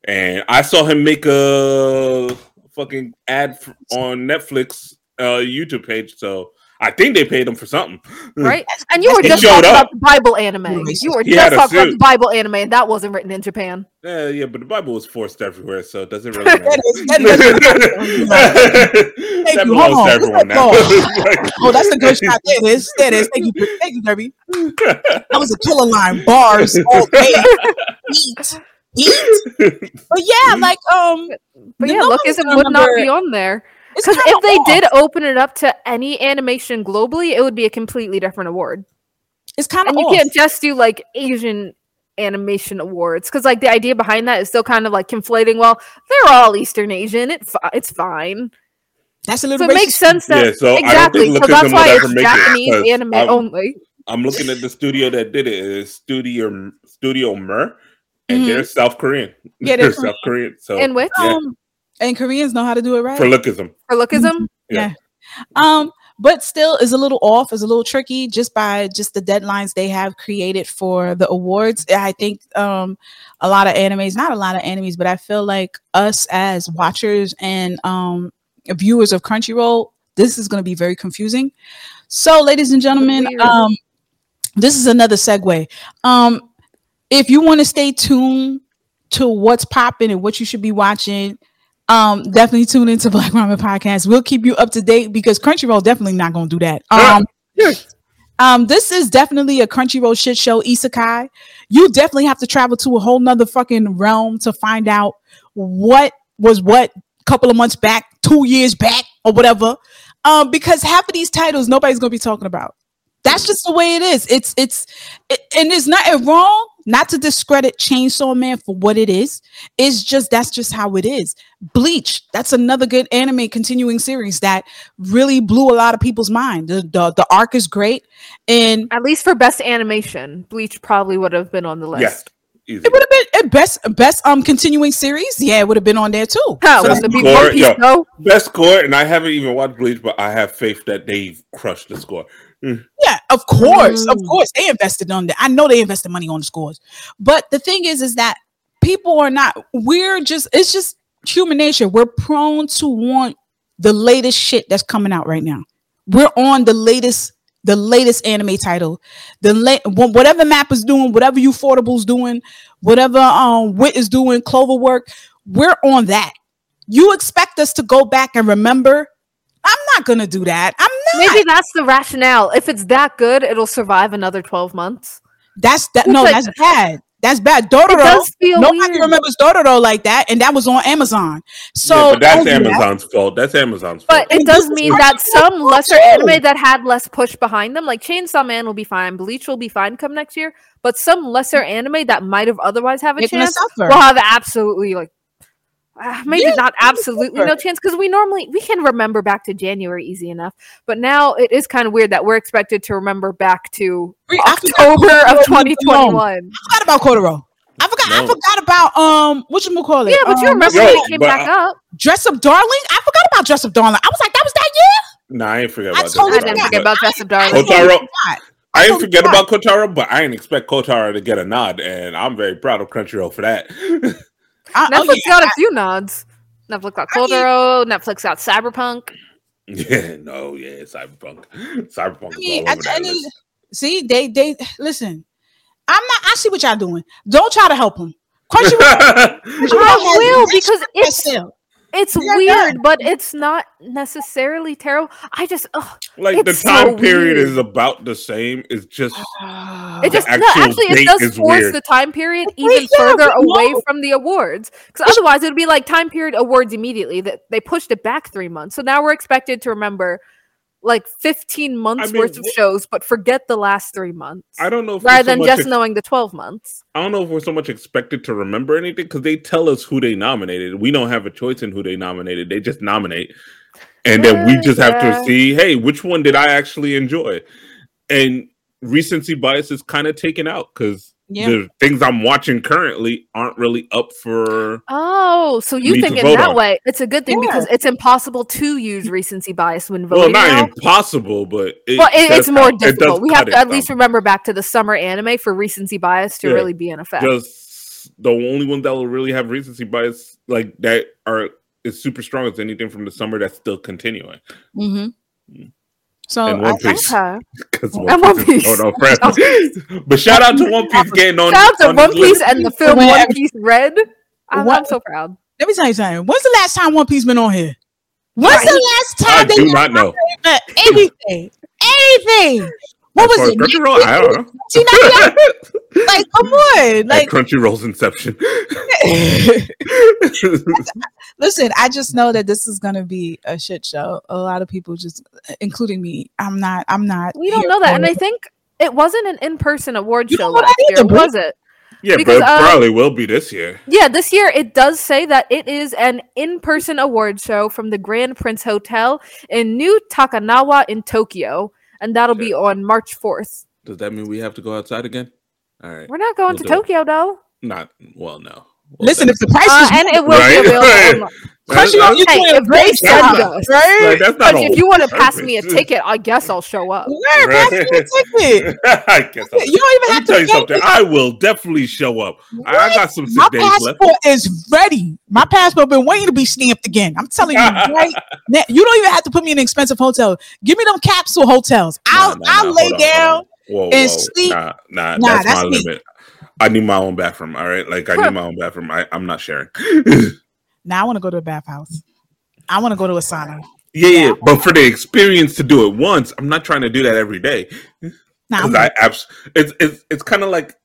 And I saw him make a fucking ad [laughs] on Netflix uh, YouTube page, so I think they paid him for something. [laughs] Right. And you were just talking up. about the Bible anime. You were he just talking about the Bible anime, and that wasn't written in Japan. Yeah, yeah, but the Bible was forced everywhere, so it doesn't really [laughs] matter. that, that [laughs] belongs to everyone now. oh, that's a good shot. There it is. There it is. Thank you. Thank you, Derby. That was a killer line. Bars all day. Eat. Eat. But yeah, like um But yeah, look, it would not be on there Because if they off. did open it up to any animation globally, it would be a completely different award. It's kind of and you can't just do like Asian animation awards because like the idea behind that is still kind of like conflating. Well, they're all Eastern Asian. It's it's fine. That's a little. So it makes sense that yeah, so exactly. So that's why it's Japanese it, anime I'm, only. I'm looking at the studio that did it. It's Studio Studio Mir, and mm-hmm. they're South Korean. Yeah, they're, [laughs] they're South Korean. So and which yeah. um, and Koreans know how to do it right for lookism. For lookism, mm-hmm. yeah. yeah. Um, but still is a little off, is a little tricky just by just the deadlines they have created for the awards. I think um a lot of animes, not a lot of animes, but I feel like us as watchers and um viewers of Crunchyroll, this is going to be very confusing. So, ladies and gentlemen, um, this is another segue. Um, if you want to stay tuned to what's popping and what you should be watching, um, definitely tune into Black Ramen Podcast. We'll keep you up to date because Crunchyroll definitely not going to do that. Um, um, this is definitely a Crunchyroll shit show, Isekai. You definitely have to travel to a whole nother fucking realm to find out what was what a couple of months back, two years back, or whatever. Um, because half of these titles nobody's gonna be talking about. That's just the way it is. It's it's it, and there's nothing wrong. Not to discredit Chainsaw Man for what it is. It's just that's just how it is. Bleach. That's another good anime continuing series that really blew a lot of people's mind. The the, the arc is great, and at least for best animation, Bleach probably would have been on the list. Yes. Easy. It would have been a best best um continuing series. Yeah, it would have been on there too. How best so, score, yo, best score, and I haven't even watched Bleach, but I have faith that they've crushed the score. Mm. Yeah, of course, mm. of course, they invested on that. I know they invested money on the scores, but the thing is, is that people are not. We're just. It's just human nature. We're prone to want the latest shit that's coming out right now. We're on the latest the latest anime title, the late whatever map is doing, whatever Ufotable's doing, whatever um Wit is doing, Cloverwork, we're on that. You expect us to go back and remember? I'm not gonna do that. I'm not. Maybe that's the rationale. If it's that good, it'll survive another 12 months. That's that. No, that's bad. That's bad. Dororo. Nobody weird. remembers Dororo like that, and that was on Amazon. So yeah, that's oh, Amazon's that. fault. That's Amazon's fault. But it does mean that some lesser anime that had less push behind them, like Chainsaw Man, will be fine. Bleach will be fine come next year. But some lesser anime that might have otherwise have a They're chance will have absolutely like uh, maybe yeah, not absolutely no chance because we normally we can remember back to January easy enough, but now it is kind of weird that we're expected to remember back to October of 2021. I forgot about Kotaro. I forgot. No. I forgot about um, what you call it? Yeah, but um, you remember when it came back I, up? Dress Up Darling. I forgot about Dress Up Darling. I was like, that was that year. No, nah, I ain't forget about I totally that. I didn't forget about Dress Up Darling. Kotaro. I didn't forget about Kotaro, but I didn't expect Kotaro to get a nod, and I'm very proud of Crunchyroll for that. [laughs] I, Netflix oh, yeah, got a few nods. Netflix got Kotaro. Netflix got Cyberpunk. [laughs] Yeah, no, yeah, Cyberpunk. Cyberpunk. I mean, I, see, they they listen. I'm not. I see what y'all doing. Don't try to help them. Crunchyroll. [laughs] I will because it's it's yeah, weird, yeah. but it's not necessarily terrible. I just ugh, like the time so period weird. is about the same. It's just it just no, actually it does force weird. the time period even yeah, further away from the awards because otherwise it would be like time period awards immediately. That they pushed it back three months, so now we're expected to remember like 15 months I mean, worth of shows, but forget the last three months. I don't know. rather so than just ex- knowing the 12 months. I don't know if we're so much expected to remember anything because they tell us who they nominated. We don't have a choice in who they nominated. They just nominate. And yeah, then we just have to see, hey, which one did I actually enjoy? And recency bias is kind of taken out because yeah. the things I'm watching currently aren't really up for. Oh, so you think in that on. way it's a good thing yeah. because it's impossible to use recency bias when voting. Well, not now. impossible, but it well, it, it's more difficult. It we have to at least remember back to the summer anime for recency bias to yeah. really be in effect. Just the only one that will really have recency bias like that are is super strong as anything from the summer that's still continuing. Mm-hmm. So and One Piece. Because [laughs] One, One Piece. Oh [laughs] no, but shout out to One [laughs] Piece getting on. Shout out to One Piece and the film One Piece Red. I'm, I'm, so proud. Let me tell you something. When's the last time One Piece been on here? When's right. the last time I they do not know anything? Anything? What was it? Crunchyroll? I don't know. Like, come on. Like Crunchyroll's inception. [laughs] Listen, I just know that this is gonna be a shit show. A lot of people just, including me, I'm not. I'm not. We don't know that, and I think it wasn't an in-person award you show last year, either, was it? Yeah, because, but it uh, probably will be this year. Yeah, this year it does say that it is an in-person award show from the Grand Prince Hotel in New Takanawa in Tokyo, and that'll be on March fourth. Does that mean we have to go outside again? All right, we're not going we'll to Tokyo though. Not well, no. Well, Listen, if the price uh, is and it will right? be available. [laughs] Crunchyroll, you hey, if they send us, right? Like, that's not but if you want to pass me a ticket, I guess I'll show up. Where? Right? Pass me a ticket. I guess I'll, you don't even have to tell you something. I will definitely show up. I, I, got some My passport left. is ready. My passport been waiting to be stamped again. I'm telling you [laughs] right now, you don't even have to put me in an expensive hotel. Give me them capsule hotels. I'll nah, nah, I'll nah, lay down whoa, and whoa. sleep. Nah, nah, nah that's, that's my me. limit. I need my own bathroom. All right, like I need my own bathroom. I, I'm not sharing. now I want to go to a bathhouse. I want to go to a sauna. Yeah, yeah, but for the experience to do it once, I'm not trying to do that every day. Nah, I abs- it's it's it's kind of like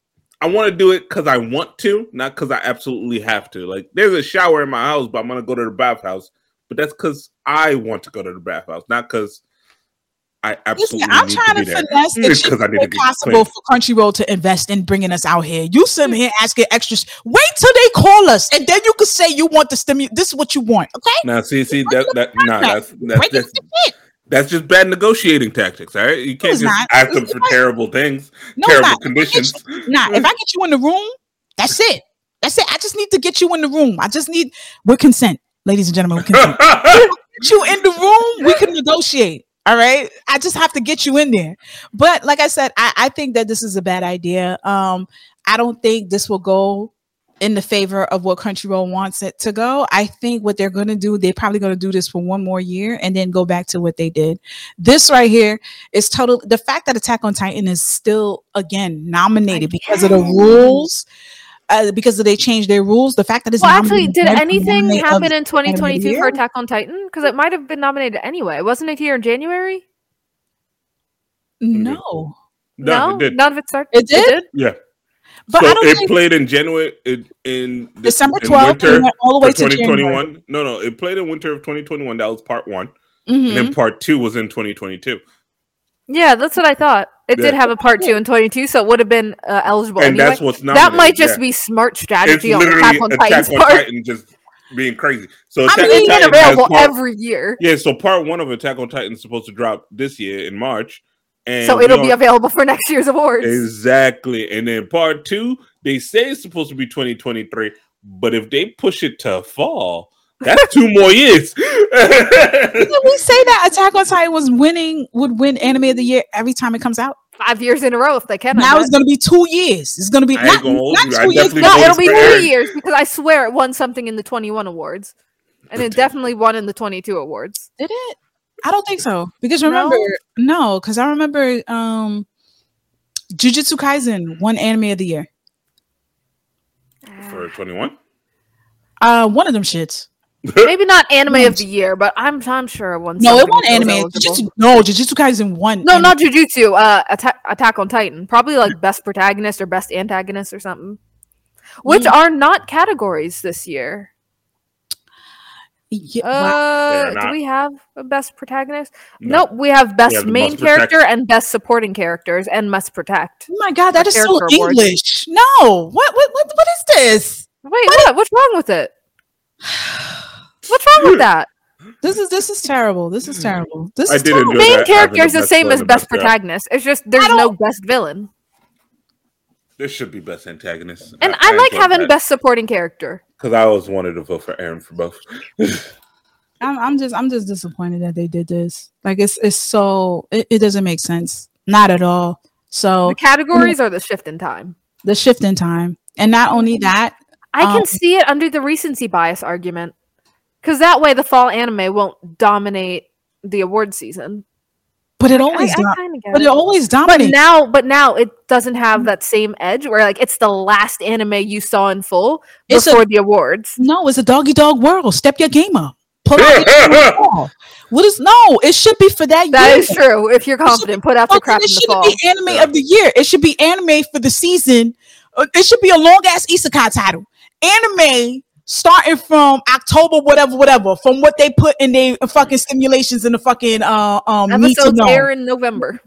I want to do it because I want to, not because I absolutely have to. Like, there's a shower in my house, but I'm gonna go to the bathhouse. But that's because I want to go to the bathhouse, not because I absolutely. Listen, I'm trying to, to finesse the [laughs] cheapest possible for Crunchyroll to invest in bringing us out here. You sit here asking extras. Wait till they call us, and then you can say you want the stimulus. This is what you want, okay? Now, see, see that that nah, that's that's that's, that's just bad negotiating tactics. All right, you can't just not. ask them for terrible things, no, terrible conditions. Nah, if I get you in the room, that's it. That's it. I just need to get you in the room. I just need with consent, ladies and gentlemen. With consent. [laughs] you in the room, we can negotiate. All right. I just have to get you in there. But like I said, I, I think that this is a bad idea. Um, I don't think this will go in the favor of what Country Crunchyroll wants it to go. I think what they're going to do, they're probably going to do this for one more year and then go back to what they did. This right here is total. The fact that Attack on Titan is still again nominated because of the rules uh, because they changed their rules. The fact that it's well, actually, did anything happen in 2022 for Attack on Titan? Because it might have been nominated anyway. Wasn't it here in January? No, no, no? none of it started. It did. It did? Yeah. But so it think... It played in January in, in December 12th all the way to 2021. No, no, it played in winter of 2021. That was part one, mm-hmm. and then mm-hmm. part two was in 2022. Yeah, that's what I thought. It yeah. did have a part two in 22, so it would have been uh, eligible. And anyway. that's what's not. That might just yeah. be smart strategy it's on Attack on Titan's on part. Titan just being crazy. So Attack I mean, on Titan available part, every year. Yeah, so part one of Attack on Titan is supposed to drop this year in March. And so it'll be available for [laughs] next year's awards. Exactly. And then part two, they say it's supposed to be 2023, but if they push it to fall, that's two [laughs] more years. [laughs] Did we say that Attack on Titan was winning would win anime of the year every time it comes out? Five years in a row if they can. Now it's gonna be two years. It's gonna be not, not two years. No, it'll be three years because I swear it won something in the 21 awards. And it definitely won in the 22 awards. Did it? I don't think so. Because remember, no, because no, I remember um Jujutsu Kaisen won anime of the year. For 21? Uh one of them shits. Maybe not anime of the [laughs] year, but I'm I'm sure one. No, it won anime. Jujutsu, no, Jujutsu Kaisen won. No, anime. not Jujutsu. Uh, Attack, Attack on Titan. Probably like best protagonist or best antagonist or something, which mm. are not categories this year. Yeah, uh, do we have a best protagonist? No. Nope, we have best we main character and best supporting characters and must protect. Oh my god, that is so English. No, what what what what is this? Wait, what? what? What's wrong with it? [sighs] [sighs] [sighs] What's wrong with that? This is this is terrible. This is terrible. This I is did terrible. main character is the same as best protagonist. It's just there's no best villain. There should be best antagonist. And I, I like having that. best supporting character. Because I always wanted to vote for Eren for both. [laughs] I'm, I'm just I'm just disappointed that they did this. Like it's it's so it, it doesn't make sense. Not at all. So the categories are the shift in time. The shift in time. And not only that, I um, can see it under the recency bias argument. Because that way the fall anime won't dominate the award season. But it always, I, I but it. it. always dominates. But now, but now it doesn't have that same edge where like it's the last anime you saw in full before a, the awards. No, it's a doggy dog world. Step your game up. Put out what is no? It should be for that. That year. is true. If you're confident, put out the crap in the fall. It should be anime yeah. of the year. It should be anime for the season. Uh, it should be a long ass isekai title anime starting from October, whatever, whatever, from what they put in their fucking simulations in the fucking uh um episodes air in November.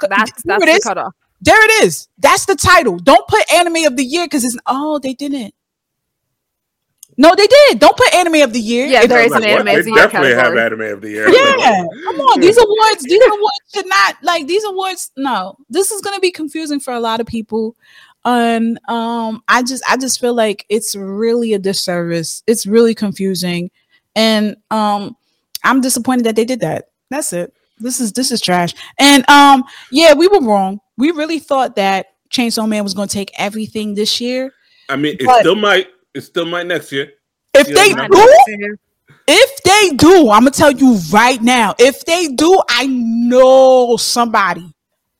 That's that's the cutoff. There it is. That's the title. Don't put anime of the year because it's oh they didn't. No, they did. Don't put anime of the year. Yeah, there is an anime of the year. Definitely category. have anime of the year. Yeah, come on. These awards, these [laughs] awards should not like these awards. No, this is going to be confusing for a lot of people, and um, I just, I just feel like it's really a disservice. It's really confusing, and um, I'm disappointed that they did that. That's it. This is this is trash. And um, yeah, we were wrong. We really thought that Chainsaw Man was going to take everything this year. I mean, it still might it still might next year. If they do, if they do, I'm gonna tell you right now. If they do, I know somebody.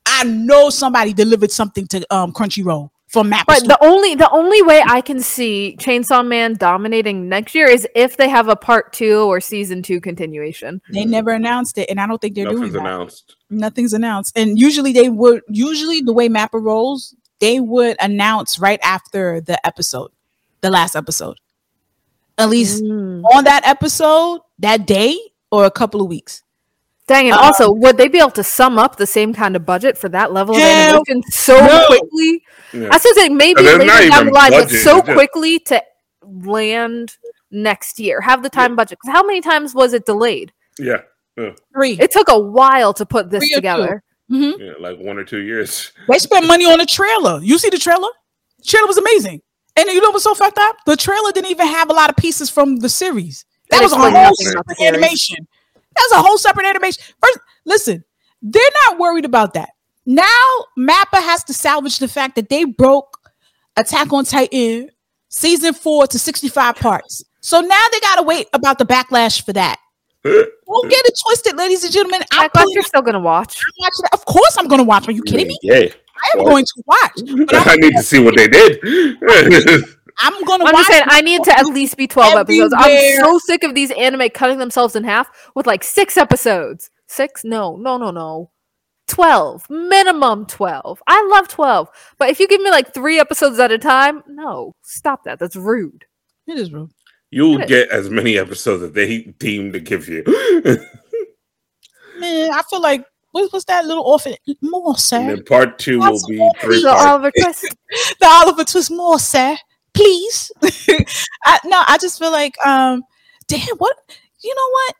I know somebody delivered something to um Crunchyroll from Map. But the only the only way I can see Chainsaw Man dominating next year is if they have a part two or season two continuation. They never announced it, and I don't think they're Nothing's doing that. announced. Nothing's announced, and usually they would. Usually, the way Mappa rolls, they would announce right after the episode the last episode. At least mm. on that episode, that day, or a couple of weeks. Dang, it! um, also, would they be able to sum up the same kind of budget for that level of animation so no. quickly? Yeah. I was saying maybe later down the line, budget, but so quickly to land next year, have the time yeah. budget. Because how many times was it delayed? Yeah. yeah. Three. It took a while to put this together. Mm-hmm. Yeah, like one or two years. They [laughs] spent money on a trailer. You see the trailer? The trailer was amazing. And you know what's so fucked up? The trailer didn't even have a lot of pieces from the series. That was a whole separate animation. That was a whole separate animation. First, listen, they're not worried about that. Now Mappa has to salvage the fact that they broke Attack on Titan season four to 65 parts. So now they gotta wait about the backlash for that. [laughs] Don't get it twisted, ladies and gentlemen. I thought you're still gonna watch. Of course, I'm gonna watch. Are you kidding me? Yeah. I am going to watch. [laughs] I need to see what they did. [laughs] I'm going to. I'm just saying, I need to at least be 12 everywhere. episodes. I'm so sick of these anime cutting themselves in half with like six episodes. Six? No, no, no, no. 12 minimum 12 i love 12 but if you give me like three episodes at a time no stop that that's rude it is rude you'll get as many episodes that they deem to give you [laughs] man i feel like what was that little orphan? More, sir. And then part two will be three the Oliver Twist. [laughs] the Oliver Twist, more, sir. Please. [laughs] I, no, I just feel like, um, damn, what? You know what?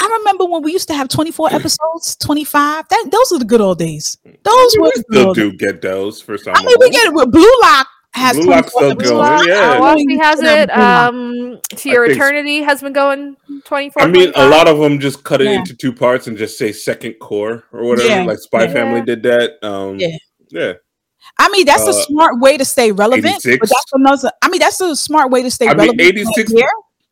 I remember when we used to have 24 [laughs] episodes, 25. That those are the good old days. Those were still do get those for some. I mean, we get it with Blue Lock has Blue Lock's still going. Yeah, Waspy has it. Um, To Your Eternity has been going twenty four. I mean, 25. a lot of them just cut it yeah. into two parts and just say second cour or whatever. Yeah. Like Spy yeah. Family did that. Um, yeah, yeah. I mean, that's uh, a smart way to stay relevant. 86. But that's another. I mean, that's a smart way to stay I relevant. Mean, eighty six.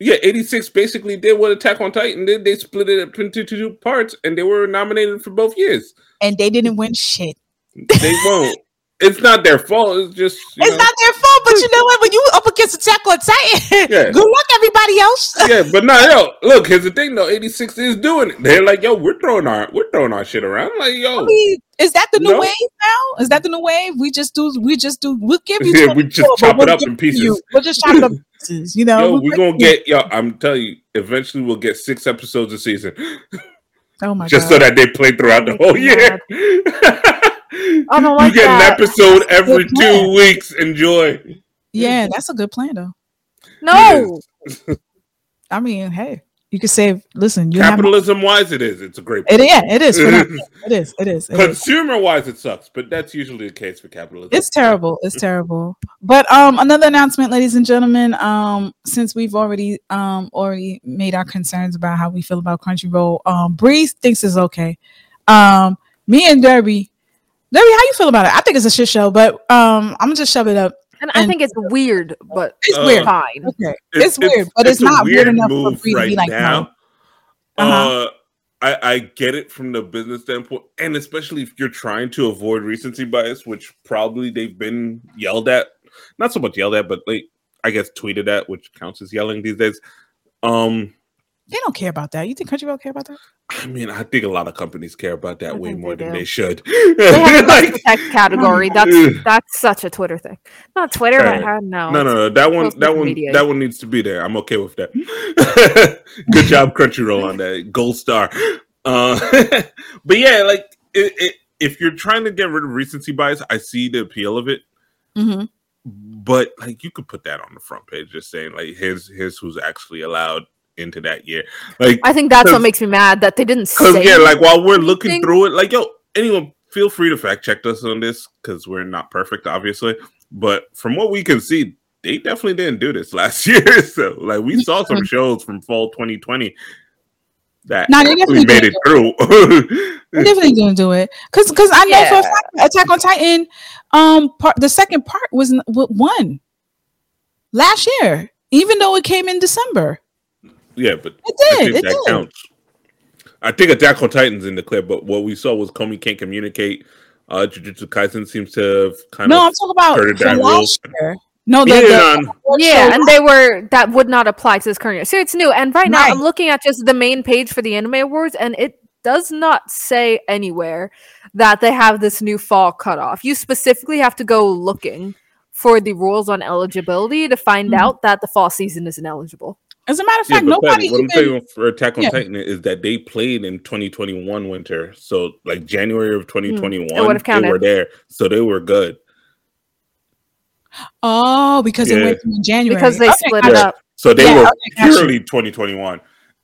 Yeah, 86 basically did what Attack on Titan did. They split it up into two parts and they were nominated for both years. And they didn't win shit. They won't. [laughs] it's not their fault. It's just it's know. not their fault. But you know what? When you up against Attack on Titan, [laughs] yeah. good luck everybody else. [laughs] yeah, but not yo. Look, here's the thing though. 86 is doing it. They're like, yo, we're throwing our we're throwing our shit around. like, yo, I mean, is that the new no. wave now? Is that the new wave? We just do. We just do. We'll give you. [laughs] Yeah, we just chop we'll it up in pieces. You. We'll just chop it up in pieces. You know, yo, we're gonna get yo. I'm telling you, eventually we'll get six episodes a season. Oh my just God. so that they play throughout the whole year. I don't like you get that. an episode every two weeks. Enjoy. Yeah, that's a good plan though. No. I mean, hey, you can save. Listen, you capitalism have, wise, it is. It's a great. Plan. It, yeah, [laughs] it is. it is. It is. It Consumer is. wise, it sucks, but that's usually the case for capitalism. It's terrible. It's terrible. But um, another announcement, ladies and gentlemen. Um, since we've already um already made our concerns about how we feel about Crunchyroll, um, Bree thinks it's okay. Um, me and Derby Debbie, how you feel about it? I think it's a shit show, but um, I'm gonna just shove it up. And, and I think it's weird, but it's uh, weird. Fine. Okay, it's, it's weird, but it's, it's not weird, weird enough for free right to be like now. No. Uh-huh. Uh, I, I get it from the business standpoint, and especially if you're trying to avoid recency bias, which probably they've been yelled at, not so much yelled at, but like I guess tweeted at, which counts as yelling these days. Um, they don't care about that. You think Country Crunchyroll care about that? I mean, I think a lot of companies care about that I way more they than do. they should. They have a [laughs] Like- protect category. [laughs] That's that's such a Twitter thing. Not Twitter, Right. but no. no, no, no. That one, that one, media. that one needs to be there. I'm okay with that. [laughs] Good job, Crunchyroll, on that gold star. Uh, but yeah, like it, it, if you're trying to get rid of recency bias, I see the appeal of it. Mhm. But like, you could put that on the front page, just saying like, here's here's who's actually allowed into that year. Like, I think that's what makes me mad that they didn't say. yeah, like while we're looking anything. through it, like yo, anyone feel free to fact check us on this because we're not perfect, obviously. But from what we can see, they definitely didn't do this [laughs] last year. So like we saw some shows from fall 2020 that No, they actually definitely made it through. They definitely didn't do it because because I know for a fact Attack on Titan, um, part the second part was n- w- one last year, even though it came in December. Yeah, but It I think It that did. counts. I think Attack on Titan's in the clip, but what we saw was Komi can't communicate. Uh, Jujutsu Kaisen seems to have kind of No, I'm talking about skirted for that rule. last year. No, the, Yeah, the on- award yeah, and they were that would not apply to this current year. So it's new. And right now Right. I'm looking at just the main page for the anime awards, and it does not say anywhere that they have this new fall cutoff. You specifically have to go looking for the rules on eligibility to find Mhm. out that the fall season isn't eligible. As a matter of fact, but nobody Patty, what I'm saying for Attack on Yeah. Titan is that they played in 2021 winter, so like January of hmm. 2021, would've they were there, so they were good. Oh, because it went in January. Because they Okay, split gotcha. it up. So they Yeah, were okay, purely 2021,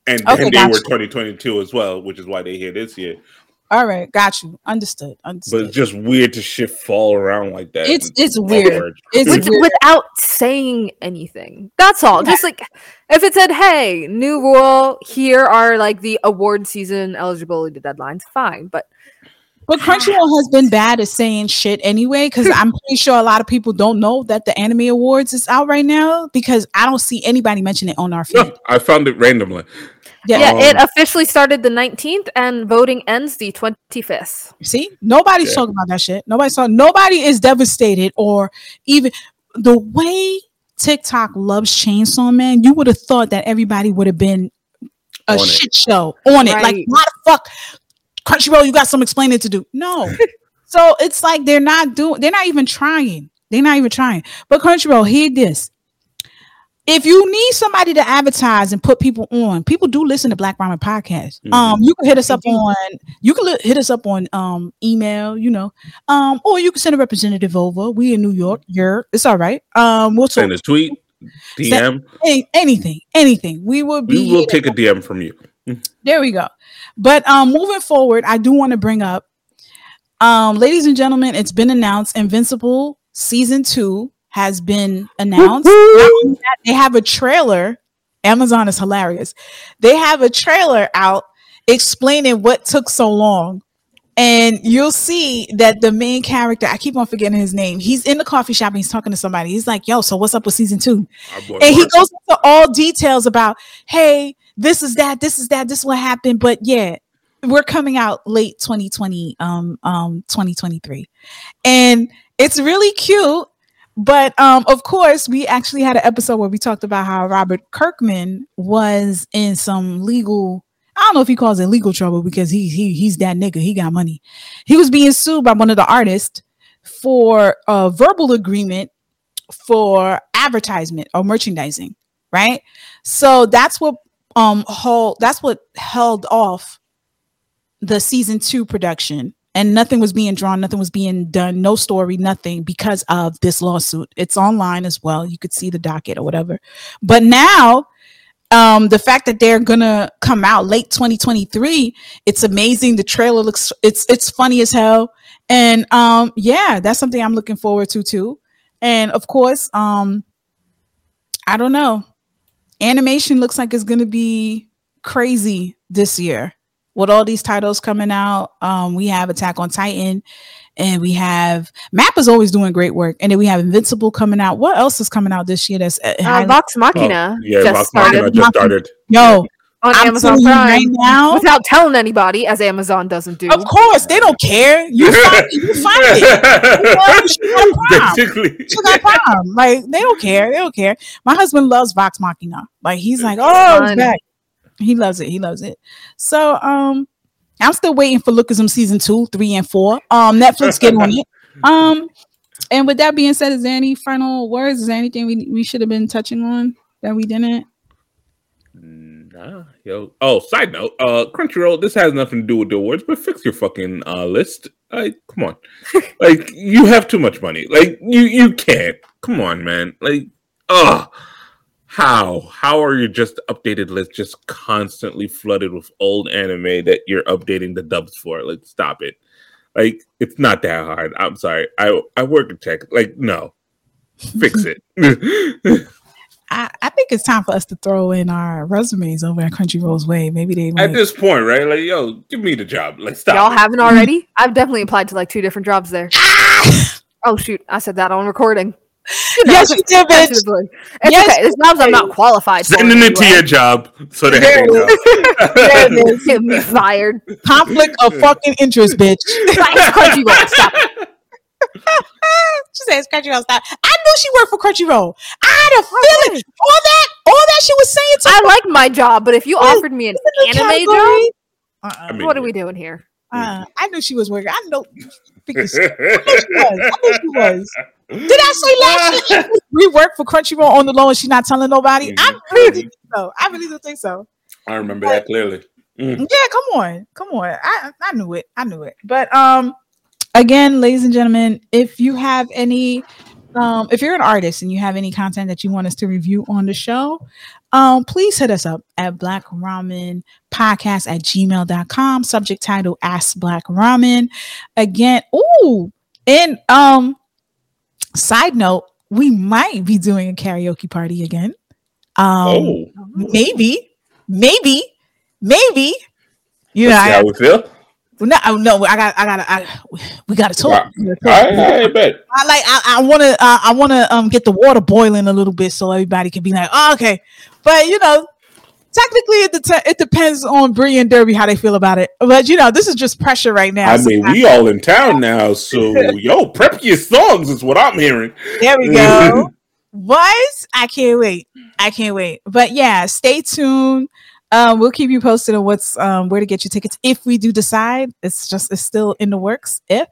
and then Okay, they gotcha. were 2022 as well, which is why they here this year. All right, got you. Understood. But it's just weird to shift fall around like that. It's- it's weird. It's With, weird. without saying anything. That's all. Just like if it said, "Hey, new rule. Here are like the award season eligibility deadlines." Fine, but But Crunchyroll has been bad at saying shit anyway, because I'm [laughs] pretty sure a lot of people don't know that the Anime Awards is out right now because I don't see anybody mention it on our feed. No, [laughs] I found it randomly. Yeah, yeah, Um, it officially started the 19th, and voting ends the 25th. see, nobody's Yeah. talking about that shit. Nobody's talking. Nobody is devastated or even the way TikTok loves Chainsaw Man. You would have thought that everybody would have been a On it. shit show on it. Like, Right. why the fuck, Crunchyroll? You got some explaining to do. No, [laughs] so it's like they're not doing. They're not even trying. They're not even trying. But Crunchyroll, hear this. If you need somebody to advertise and put people on, people do listen to Black Ramen podcast. Mhm. Um, you can hit us up on you can li- hit us up on um email, you know, um, or you can send a representative over. We in New York, you're it's all right. Um, we'll talk Send a tweet, DM. any- anything, anything. We will be We will take a DM from you. there we go. But um moving forward, I do want to bring up um ladies and gentlemen, it's been announced Invincible season 2 has been announced. They have a trailer. Amazon is hilarious. They have a trailer out explaining what took so long. And you'll see that the main character, I keep on forgetting his name. He's in the coffee shop and he's talking to somebody. He's like, Yo, so what's up with season two? And he goes into all details about hey this is that this is that this is what happened but yeah we're coming out late 2020 um um 2023 and it's really cute but um of course we actually had an episode where we talked about how robert kirkman was in some legal I don't know if he calls it legal trouble because he, he he's that nigga. He got money. He was being sued by one of the artists for a verbal agreement for advertisement or merchandising, right? So that's what um hold that's what held off the season 2 production and nothing was being drawn, nothing was being done, no story, nothing because of this lawsuit. It's online as well. You could see the docket or whatever. But now um the fact that they're gonna come out late 2023 it's amazing the trailer looks it's it's funny as hell and um yeah that's something i'm looking forward to too and of course um i don't know animation looks like it's gonna be crazy this year with all these titles coming out um we have attack on titan and we have map is always doing great work and then we have invincible coming out what else is coming out this year that's uh, Uh, highly- Vox Oh, Machina yeah, just Vox started Machina just started. yo on I'm Amazon Prime right now without telling anybody, as Amazon doesn't do. Of course, they don't care. You [laughs] find it. You find it. [laughs] Well, she got a. Basically. She got prime. Like they don't care. They don't care. My husband loves Vox Machina. Like he's like, oh, it's back. He loves it. He loves it. So um I'm still waiting for Lookism season two, three, and four. Um Netflix get on it. [laughs] Um and with that being said, is there any final words? Is there anything we, we should have been touching on that we didn't? Nah, yo. Oh, side note, uh, Crunchyroll. This has nothing to do with the awards, but fix your fucking uh list. Like, come on, [laughs] like you have too much money. Like, you you can't. Come on, man. Like, ugh. How how are you just updated list just constantly flooded with old anime that you're updating the dubs for? Like, stop it. Like, it's not that hard. I'm sorry. I I work in tech. Like, no, fix [laughs] it. I, I think it's time for us to throw in our resumes over at Crunchyroll's Way. Maybe they might... at this point, right? Like, yo, give me the job. Like, stop. Y'all haven't already? [laughs] I've definitely applied to like two different jobs there. [laughs] oh shoot, I said that on recording. You know, yes, you did, bitch. It's yes, okay. It's jobs I'm not qualified Sending it to your job so that there, there it is. [laughs] Get me fired. Conflict of fucking interest, bitch. Crunchyroll. Stop it. she says Crunchyroll stop. I knew she worked for Crunchyroll. I had a feeling all that all that she was saying to I me. like my job, but if you offered me an anime job, uh-uh. I mean, what are we doing here? Uh, I knew she was working. I know because [laughs] I knew she was. I knew she was. Did I say last year [laughs] we worked for Crunchyroll on the low and she's not telling nobody? Mm-hmm. I really think so. I really do think so. I remember but, that clearly. Mm. Yeah, come on, come on. I I knew it. I knew it. But um, again, ladies and gentlemen, if you have any, um, if you're an artist and you have any content that you want us to review on the show, um, please hit us up at Black Ramen Podcast at gmail.com. Subject title Ask Black Ramen. Again, ooh, and um, side note, we might be doing a karaoke party again. Um, oh. maybe, maybe, maybe. You Let's know, how we feel. No, no, I got, I got, I, we got to talk. I, I, bet. I like, I, I want to, uh, I want to um get the water boiling a little bit so everybody can be like, oh, okay. But you know, technically, it, det- it depends on Bree and Derby how they feel about it. But you know, this is just pressure right now. I so mean, we all in town now, so [laughs] yo, prep your songs is what I'm hearing. There we go. [laughs] Was I can't wait. I can't wait. But yeah, stay tuned. Um, we'll keep you posted on what's um, where to get your tickets if we do decide. It's just it's still in the works. If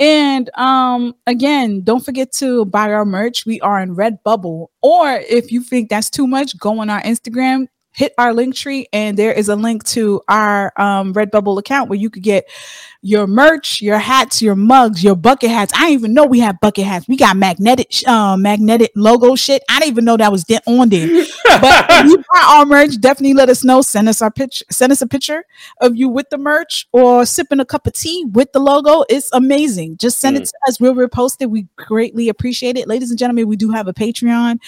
and um, again, don't forget to buy our merch. We are in Redbubble, or if you think that's too much, go on our Instagram, hit our link tree and there is a link to our um, Redbubble account where you could get your merch, your hats, your mugs, your bucket hats. I didn't even know we had bucket hats. We got magnetic, uh, magnetic logo shit. I didn't even know that was de- on there. but [laughs] if you buy our merch, definitely let us know. Send us our picture. Send us a picture of you with the merch or sipping a cup of tea with the logo. It's amazing. Just send mm. it to us. We'll repost it. We greatly appreciate it, ladies and gentlemen. We do have a Patreon.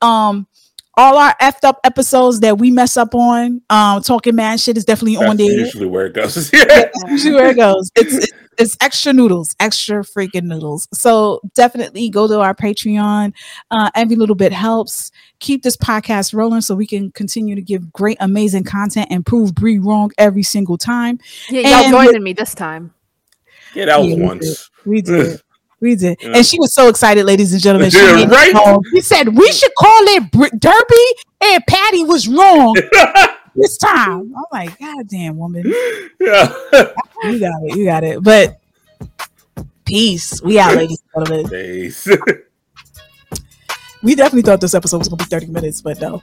Um, all our effed up episodes that we mess up on, um, talking man shit is definitely That's on there. Usually where it goes. [laughs] yeah, usually where it goes. It's, it's it's extra noodles, extra freaking noodles. So definitely go to our Patreon. Uh, every little bit helps. Keep this podcast rolling so we can continue to give great, amazing content and prove Bree wrong every single time. Yeah, y'all joining me this time. Yeah, that was yeah, once. We did. We did. [laughs] We did. Yeah. And she was so excited, ladies and gentlemen. [laughs] She, yeah, right? He said, We should call it Br- Derby, and Patty was wrong [laughs] this time. I'm like, God damn, woman. [laughs] Yeah. you got it. You got it. But peace. We out, ladies and gentlemen. Peace. we definitely thought this episode was going to be 30 minutes, but no.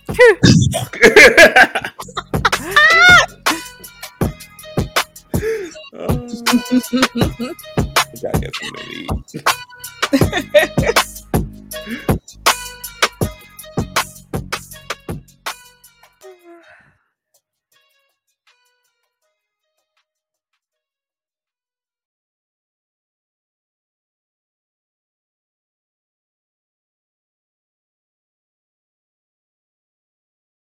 oh. I gotta get something to.